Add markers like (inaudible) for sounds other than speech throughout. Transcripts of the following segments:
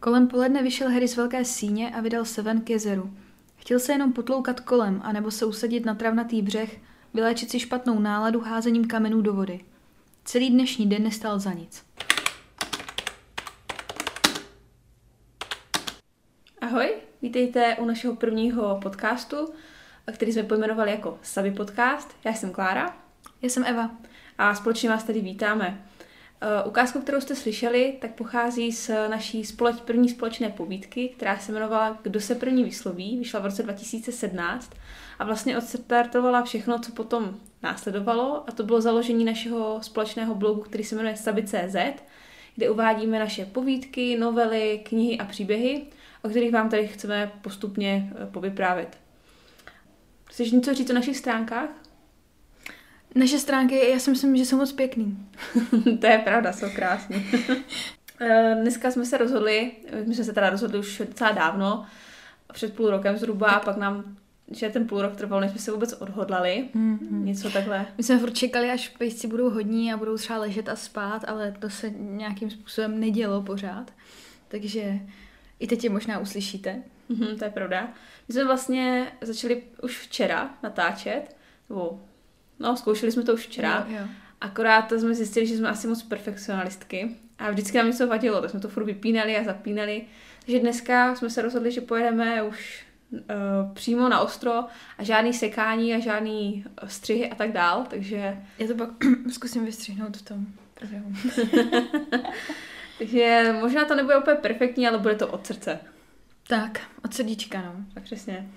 Kolem poledne vyšel Harry z velké síně a vydal se ven k jezeru. Chtěl se jenom potloukat kolem, anebo se usadit na travnatý břeh, vyléčit si špatnou náladu házením kamenů do vody. Celý dnešní den nestál za nic. Ahoj, vítejte u našeho prvního podcastu, který jsme pojmenovali jako Savi podcast. Já jsem Klára. Já jsem Eva. A společně vás tady vítáme. Uh, ukázku, kterou jste slyšeli, tak pochází z naší společ, první společné povídky, která se jmenovala Kdo se první vysloví, vyšla v roce 2017 a vlastně odstartovala všechno, co potom následovalo a to bylo založení našeho společného blogu, který se jmenuje Sabi.cz, kde uvádíme naše povídky, novely, knihy a příběhy, o kterých vám tady chceme postupně eh, povyprávět. Chceš něco říct o našich stránkách? Naše stránky, já si myslím, že jsou moc pěkný. (laughs) to je pravda, jsou krásné. (laughs) Eh, dneska jsme se rozhodli, my jsme se teda rozhodli už docela dávno, před půl rokem zhruba, a pak nám že ten půl rok trval, než jsme se vůbec odhodlali. Mm-hmm. Něco takhle. My jsme furt čekali, až pejsci budou hodní a budou třeba ležet a spát, ale to se nějakým způsobem nedělo pořád. Takže i teď je možná uslyšíte. Mm-hmm, to je pravda. My jsme vlastně začali už včera natáčet, nebo No, zkoušeli jsme to už včera. Jo, jo. Akorát jsme zjistili, že jsme asi moc perfekcionalistky a vždycky nám něco vadilo, tak jsme to furt vypínali a zapínali. Takže dneska jsme se rozhodli, že pojedeme už uh, přímo na ostro a žádný sekání a žádný uh, střihy a tak dál, takže... Já to pak (clears throat) zkusím vystřihnout v tom (laughs) takže možná to nebude úplně perfektní, ale bude to od srdce. Tak, od srdíčka, no. Tak přesně.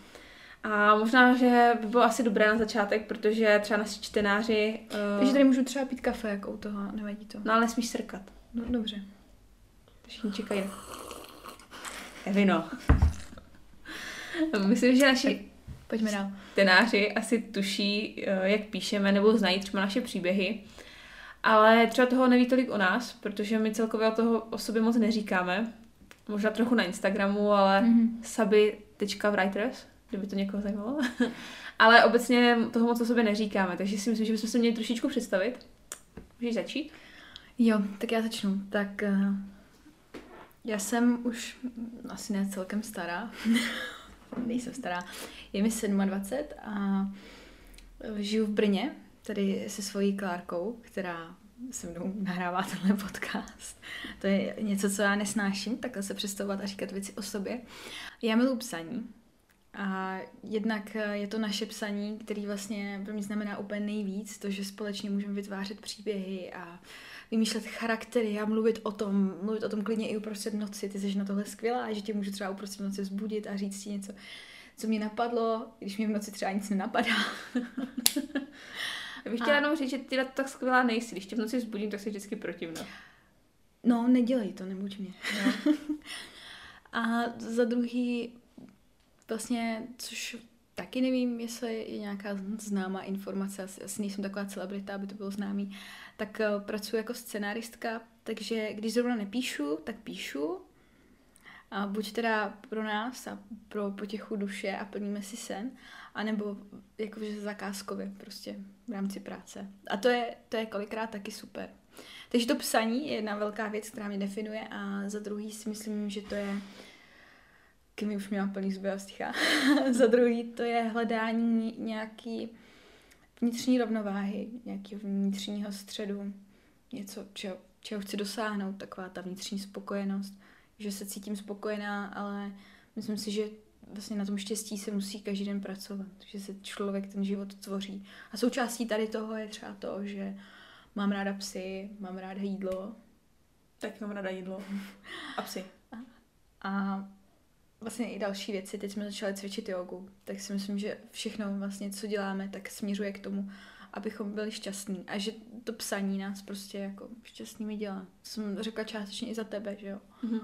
A možná, že by bylo asi dobré na začátek, protože třeba naši čtenáři... Uh... Takže tady můžu třeba pít kafe, jako u toho, nevadí to. No ale nesmíš srkat. No, dobře. Všichni čekají. Evino. (laughs) Myslím, že naši Pojďme dál. čtenáři asi tuší, eh, jak píšeme, nebo znají třeba naše příběhy. Ale třeba toho neví tolik o nás, protože my celkově o toho o sobě moc neříkáme. Možná trochu na Instagramu, ale mm-hmm. saby.writers kdyby to někoho zajímalo. (laughs) Ale obecně toho moc o sobě neříkáme, takže si myslím, že bychom se měli trošičku představit. Můžeš začít? Jo, tak já začnu. Tak uh, já jsem už asi ne celkem stará. (laughs) Nejsem stará. Je mi 27 a žiju v Brně, tady se svojí Klárkou, která se mnou nahrává tenhle podcast. To je něco, co já nesnáším, takhle se představovat a říkat věci o sobě. Já miluji psaní, a jednak eh, je to naše psaní, který vlastně pro mě znamená úplně nejvíc, to, že společně můžeme vytvářet příběhy a vymýšlet charaktery a mluvit o tom, mluvit o tom klidně i uprostřed noci. Ty jsi na tohle skvělá, že tě můžu třeba uprostřed noci vzbudit a říct ti něco, co mě napadlo, když mě v noci třeba nic nenapadá. (laughs) Já bych chtěla a... jenom říct, že ty tak skvělá nejsi. Když tě v noci vzbudím, tak jsi vždycky protivná. No, nedělej to, nebuď mě. No. (laughs) a za druhý, vlastně, což taky nevím, jestli je nějaká známá informace, asi, asi nejsem taková celebrita, aby to bylo známý, tak uh, pracuji jako scenáristka, takže když zrovna nepíšu, tak píšu. A buď teda pro nás a pro potěchu duše a plníme si sen, anebo jakože zakázkově prostě v rámci práce. A to je, to je kolikrát taky super. Takže to psaní je jedna velká věc, která mě definuje a za druhý si myslím, že to je Kimi už měla plný zuby a sticha. Za druhý to je hledání nějaký vnitřní rovnováhy, nějakého vnitřního středu, něco, čeho, čeho chci dosáhnout, taková ta vnitřní spokojenost, že se cítím spokojená, ale myslím si, že vlastně na tom štěstí se musí každý den pracovat, že se člověk ten život tvoří. A součástí tady toho je třeba to, že mám ráda psy, mám ráda jídlo. Tak mám ráda jídlo. A psy. A, a vlastně i další věci. Teď jsme začali cvičit jogu, tak si myslím, že všechno vlastně, co děláme, tak směřuje k tomu, abychom byli šťastní. A že to psaní nás prostě jako šťastnými dělá. Jsem řekla částečně i za tebe, že jo. Mm-hmm.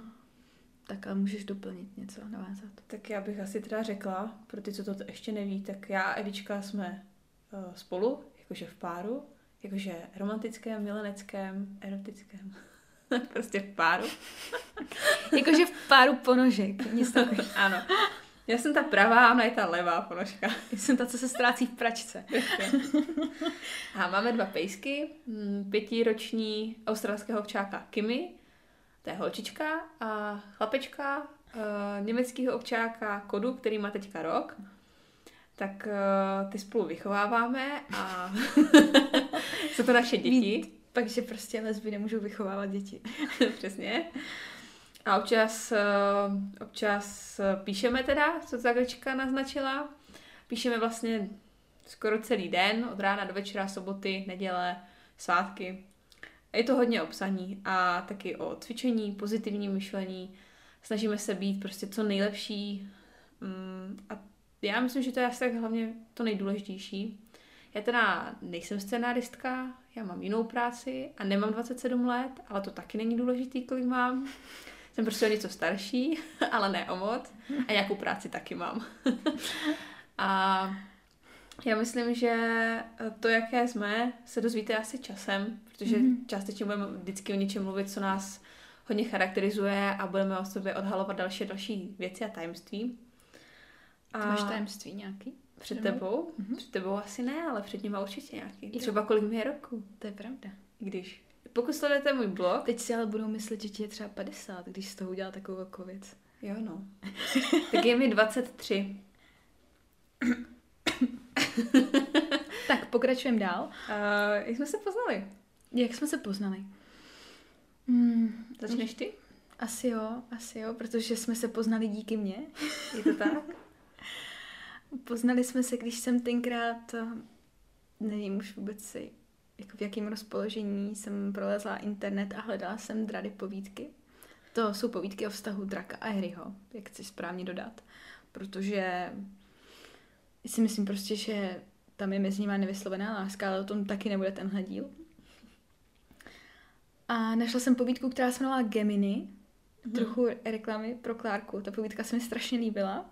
Tak ale můžeš doplnit něco, navázat. Tak já bych asi teda řekla, pro ty, co to ještě neví, tak já a Edička jsme uh, spolu, jakože v páru, jakože romantickém, mileneckém, erotickém. (laughs) prostě v páru. (laughs) Jakože v páru ponožek. Nic (laughs) ano. Já jsem ta pravá, ona je ta levá ponožka. Já jsem ta, co se ztrácí v pračce. a máme dva pejsky, mm, pětiroční australského včáka Kimi To je holčička a chlapečka uh, německého občáka Kodu, který má teďka rok. Tak uh, ty spolu vychováváme a jsou to naše děti. Takže prostě lesby nemůžou vychovávat děti. (laughs) Přesně. A občas, uh, občas píšeme teda, co Zaglička naznačila. Píšeme vlastně skoro celý den, od rána do večera, soboty, neděle, svátky. Je to hodně obsaní a taky o cvičení, pozitivním myšlení. Snažíme se být prostě co nejlepší mm, a já myslím, že to je asi tak hlavně to nejdůležitější. Já teda nejsem scenáristka, já mám jinou práci a nemám 27 let, ale to taky není důležitý, kolik mám. Jsem prostě o něco starší, (laughs) ale ne o moc. A nějakou práci taky mám. (laughs) a já myslím, že to, jaké jsme, se dozvíte asi časem, protože mm-hmm. částečně budeme vždycky o něčem mluvit, co nás hodně charakterizuje a budeme o sobě odhalovat další další věci a tajemství. A... Ty máš tajemství nějaký? Před tebou? Mm-hmm. Před tebou asi ne, ale před nima určitě nějaký. Třeba kolik mi je roku. To je pravda. Když. Pokud sledujete můj blog... Teď si ale budou myslet, že ti je třeba 50, když z toho udělá takovou velkou věc. Jo, no. (laughs) tak je mi 23. tak pokračujeme dál. Uh, jak jsme se poznali? Jak jsme se poznali? Hmm, Začneš ty? Asi jo, asi jo, protože jsme se poznali díky mně. Je to tak? (laughs) Poznali jsme se, když jsem tenkrát, nevím už vůbec si, jako v jakém rozpoložení jsem prolezla internet a hledala jsem drady povídky. To jsou povídky o vztahu Draka a Harryho, jak chci správně dodat. Protože si myslím prostě, že tam je mezi nimi nevyslovená láska, ale o tom taky nebude tenhle díl. A našla jsem povídku, která se jmenovala Gemini. Mm-hmm. Trochu reklamy pro Klárku. Ta povídka se mi strašně líbila.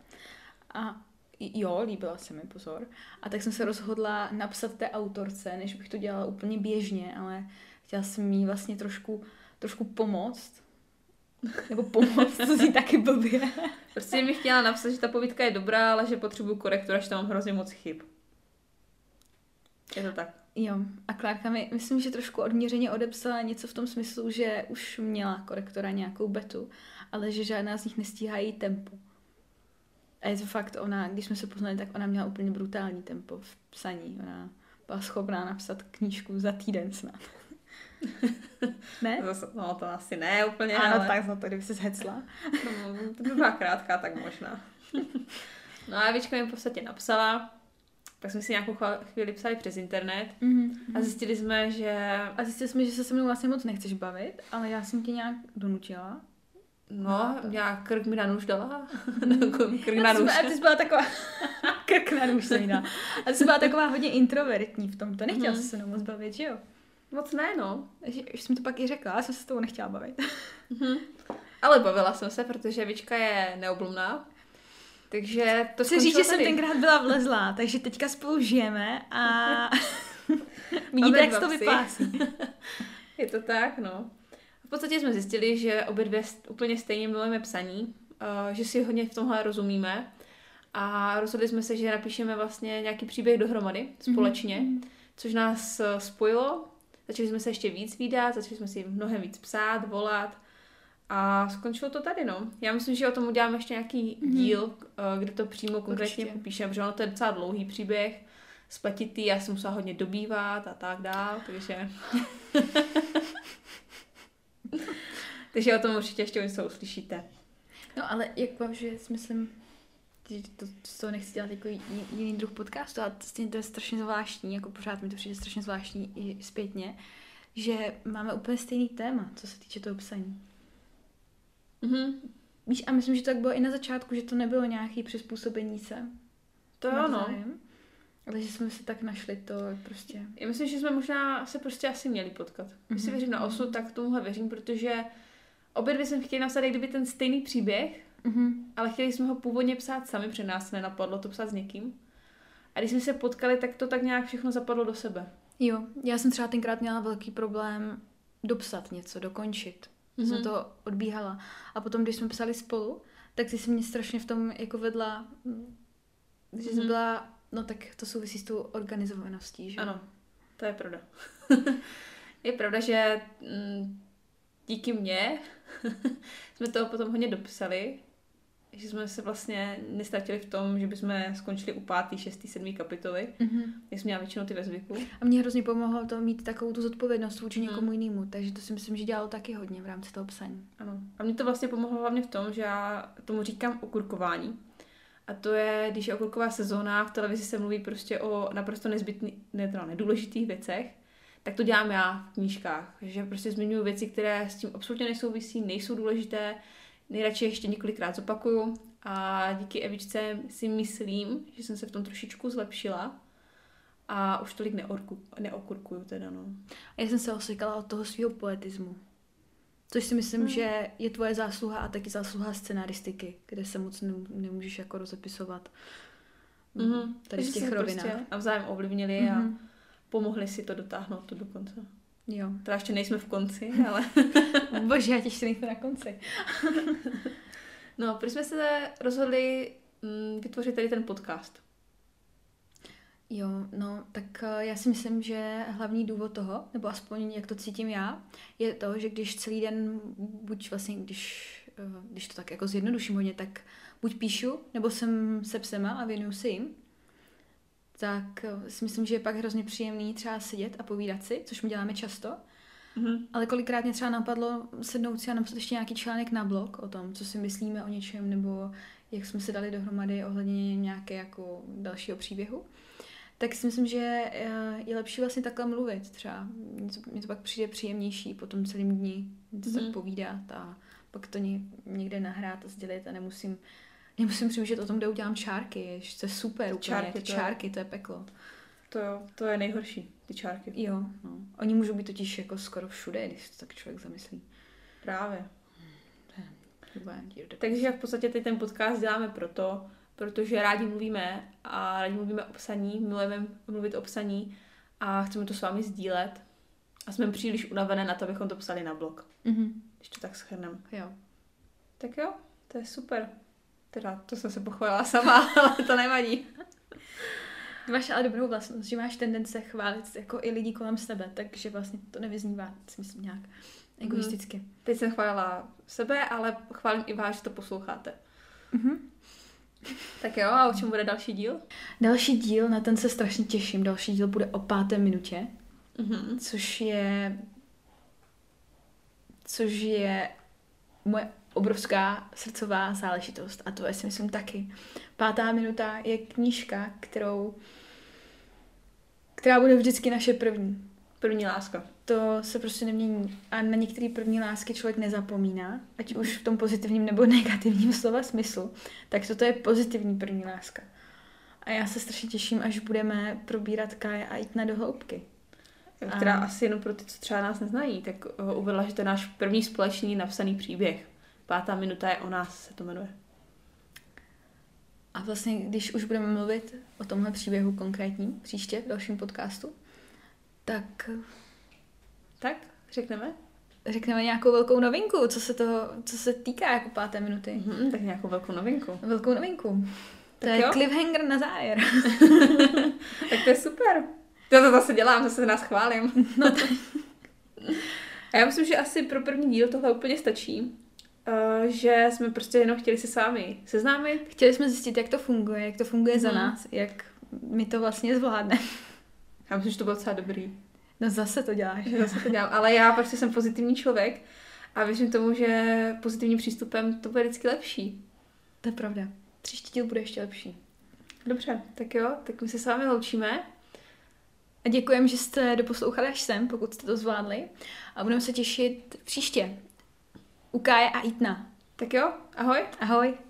A jo, líbila se mi, pozor. A tak jsem se rozhodla napsat té autorce, než bych to dělala úplně běžně, ale chtěla jsem jí vlastně trošku, trošku pomoct. Nebo pomoct, to si taky blbě. Prostě mi chtěla napsat, že ta povídka je dobrá, ale že potřebuju korektora, že tam mám hrozně moc chyb. Je to tak. Jo, a Klárka mi, myslím, že trošku odměřeně odepsala něco v tom smyslu, že už měla korektora nějakou betu, ale že žádná z nich nestíhá její tempo. A je to fakt ona, když jsme se poznali, tak ona měla úplně brutální tempo v psaní. Ona byla schopná napsat knížku za týden snad. (laughs) ne? No to asi ne úplně, ano, ale... tak za to, kdyby se zhecla. no, to by byla krátká, tak možná. (laughs) no a Evička mi v podstatě napsala, tak jsme si nějakou chvíli psali přes internet mm-hmm. a zjistili jsme, že... A zjistili jsme, že se se mnou vlastně moc nechceš bavit, ale já jsem tě nějak donutila. No, no já krk mi na nůž dala. (laughs) krk na nůž. A ty jsi byla taková... (laughs) krk na nůž se dala. A ty jsi byla taková hodně introvertní v tom. To nechtěla mm. se mnou moc bavit, že jo? Moc ne, no. Už jsem to pak i řekla, já jsem se s tou nechtěla bavit. mm-hmm. (laughs) Ale bavila jsem se, protože Vička je neoblomná. Takže to Chci říct, že jsem tenkrát byla vlezlá, takže teďka spolu žijeme a vidíte, jak to vypásí. je to tak, no. V podstatě jsme zjistili, že obě dvě úplně stejně milujeme psaní, uh, že si hodně v tomhle rozumíme a rozhodli jsme se, že napíšeme vlastně nějaký příběh dohromady společně, mm-hmm. což nás eh, spojilo. Začali jsme se ještě víc výdat, začali jsme si mnohem víc psát, volat a skončilo to tady, no. Já myslím, že o tom uděláme ještě nějaký mm-hmm. díl, eh, kde to přímo konkrétně Určitě. popíšeme, protože ono to je docela dlouhý příběh, spletitý, já jsem musela hodně dobývat a tak dál, takže... (laughs) takže o tom určitě ještě něco uslyšíte. No ale jak vám, že myslím, že to, to nechci dělat jako jiný druh podcastu, a to, to je strašně zvláštní, jako pořád mi to přijde strašně zvláštní i zpětně, že máme úplně stejný téma, co se týče toho psaní. Mm-hmm. Víš, a myslím, že to tak bylo i na začátku, že to nebylo nějaké přizpůsobení se. To ano. Ale že jsme se tak našli, to prostě... Já myslím, že jsme možná se prostě asi měli potkat. Mm-hmm. Jestli věřím na osud, tak tomuhle věřím, protože obě dvě jsme chtěli napsat, jak kdyby ten stejný příběh, mm-hmm. ale chtěli jsme ho původně psát sami, protože nás nenapadlo to psát s někým. A když jsme se potkali, tak to tak nějak všechno zapadlo do sebe. Jo, já jsem třeba tenkrát měla velký problém dopsat něco, dokončit mm-hmm. jsem to odbíhala. A potom, když jsme psali spolu, tak ty jsi mě strašně v tom jako vedla, že mm-hmm. jsem byla, no tak to souvisí s tou organizovaností, že? Ano, to je pravda. (laughs) je pravda, že mm, díky mně (laughs) jsme toho potom hodně dopsali, že jsme se vlastně nestratili v tom, že bychom skončili u pátý, šestý, sedmý kapitoly. Mm-hmm. Já jsem měla většinou ty ve zvyku. A mě hrozně pomohlo to mít takovou tu zodpovědnost vůči někomu mm. jinému, takže to si myslím, že dělalo taky hodně v rámci toho psaní. Ano. A mě to vlastně pomohlo hlavně v tom, že já tomu říkám okurkování. A to je, když je okurková sezóna, v televizi se mluví prostě o naprosto nezbytných, ne, teda nedůležitých věcech, tak to dělám já v knížkách. Že prostě zmiňuji věci, které s tím absolutně nesouvisí, nejsou důležité, nejradši ještě několikrát zopakuju a díky Evičce si myslím, že jsem se v tom trošičku zlepšila a už tolik neorku, neokurkuju teda, no. A já jsem se osykala od toho svého poetismu. Což si myslím, hmm. že je tvoje zásluha a taky zásluha scenaristiky, kde se moc nemůžeš jako rozepisovat. Mm-hmm. Tady v těch rovinách. Prostě navzájem ovlivnili mm-hmm. a mhm. Pomohli si to dotáhnout to do konce. Jo. Teda ještě nejsme v konci, ale... (laughs) Bože, já ještě nejsme na konci. (laughs) no, proč jsme se rozhodli mm, vytvořit tady ten podcast? Jo, no, tak eh, já si myslím, že hlavní důvod toho, nebo aspoň jak to cítím já, je to, že když celý den, buď vlastně, když, eh, když to tak jako zjednoduším hodně, tak buď píšu, nebo jsem se psema a věnuju se jim, tak eh, si myslím, že je pak hrozně příjemný třeba sedět a povídat si, což my děláme často. Mm-hmm. Ale kolikrát mě třeba napadlo sednout si a napsat ještě nějaký článek na blog o tom, co si myslíme o něčem, nebo jak jsme se dali dohromady ohledně nějaké jako dalšího příběhu. Tak si myslím, že eh, je lepší vlastně takhle mluvit třeba. Mně to pak přijde příjemnější po tom celém dní, něco mm-hmm. tak povídat a pak to někde nahrát a sdělit a nemusím Nemusím přemýšlet o tom, kde udělám čárky, to je super úplně. Čárky, to, čárky, je... to je peklo. To, to je nejhorší, ty čárky. Jo, no. Oni můžou být totiž jako skoro všude, když to tak člověk zamyslí. Právě. Takže v podstatě teď ten podcast děláme proto, protože rádi mluvíme a rádi mluvíme o psaní, milujeme mluvit o psaní a chceme to s vámi sdílet a jsme příliš unavené na to, abychom to psali na blog. Mm-hmm. Když to tak schrneme. Jo. Tak jo, to je super. Teda, to jsem se pochválila sama, (laughs) ale to nevadí. Máš ale dobrou vlastnost, že máš tendence chválit jako i lidi kolem sebe, takže vlastně to nevyznívá, si myslím, nějak egoisticky. Hmm. Teď jsem chválila sebe, ale chválím i vás, že to posloucháte. Mm-hmm. Tak jo, a o čem bude další díl? Další díl, na ten se strašně těším. Další díl bude o páté minutě, mm-hmm. což je což je moje obrovská srdcová záležitost a to je si myslím taky. Pátá minuta je knížka, kterou která bude vždycky naše první. První láska. To se prostě nemění. A na některé první lásky člověk nezapomíná, ať už v tom pozitivním nebo negativním slova smyslu. Tak toto je pozitivní první láska. A já se strašně těším, až budeme probírat Kaje a jít na dohloubky. Která a... asi jenom pro ty, co třeba nás neznají, tak uvedla, že to je náš první společný napsaný příběh. Pátá minuta je o nás, se to jmenuje. A vlastně, když už budeme mluvit o tomhle příběhu konkrétním příště v dalším podcastu, tak... Tak, řekneme? Řekneme nějakou velkou novinku, co se, toho, co se týká jako páté minuty. Mm-hmm, tak nějakou velkou novinku. Velkou novinku. To tak je jo? cliffhanger na závěr. (laughs) tak to je super. To to zase dělám, zase nás chválím. no (laughs) to... A já myslím, že asi pro první díl tohle úplně stačí. Uh, že jsme prostě jenom chtěli se s vámi seznámit. Chtěli jsme zjistit, jak to funguje, jak to funguje hmm. za mhm. nás, jak my to vlastně zvládne. Já myslím, že to bylo docela dobrý. No zase to děláš. Zase to dělám, ale já prostě jsem pozitivní člověk a věřím tomu, že pozitivním přístupem to bude vždycky lepší. To je pravda. Příští díl bude ještě lepší. Dobře, tak jo, tak my se s vámi loučíme. A děkujeme, že jste doposlouchali až sem, pokud jste to zvládli. A budeme se těšit příště. U a Itna. Tak jo, ahoj. Ahoj.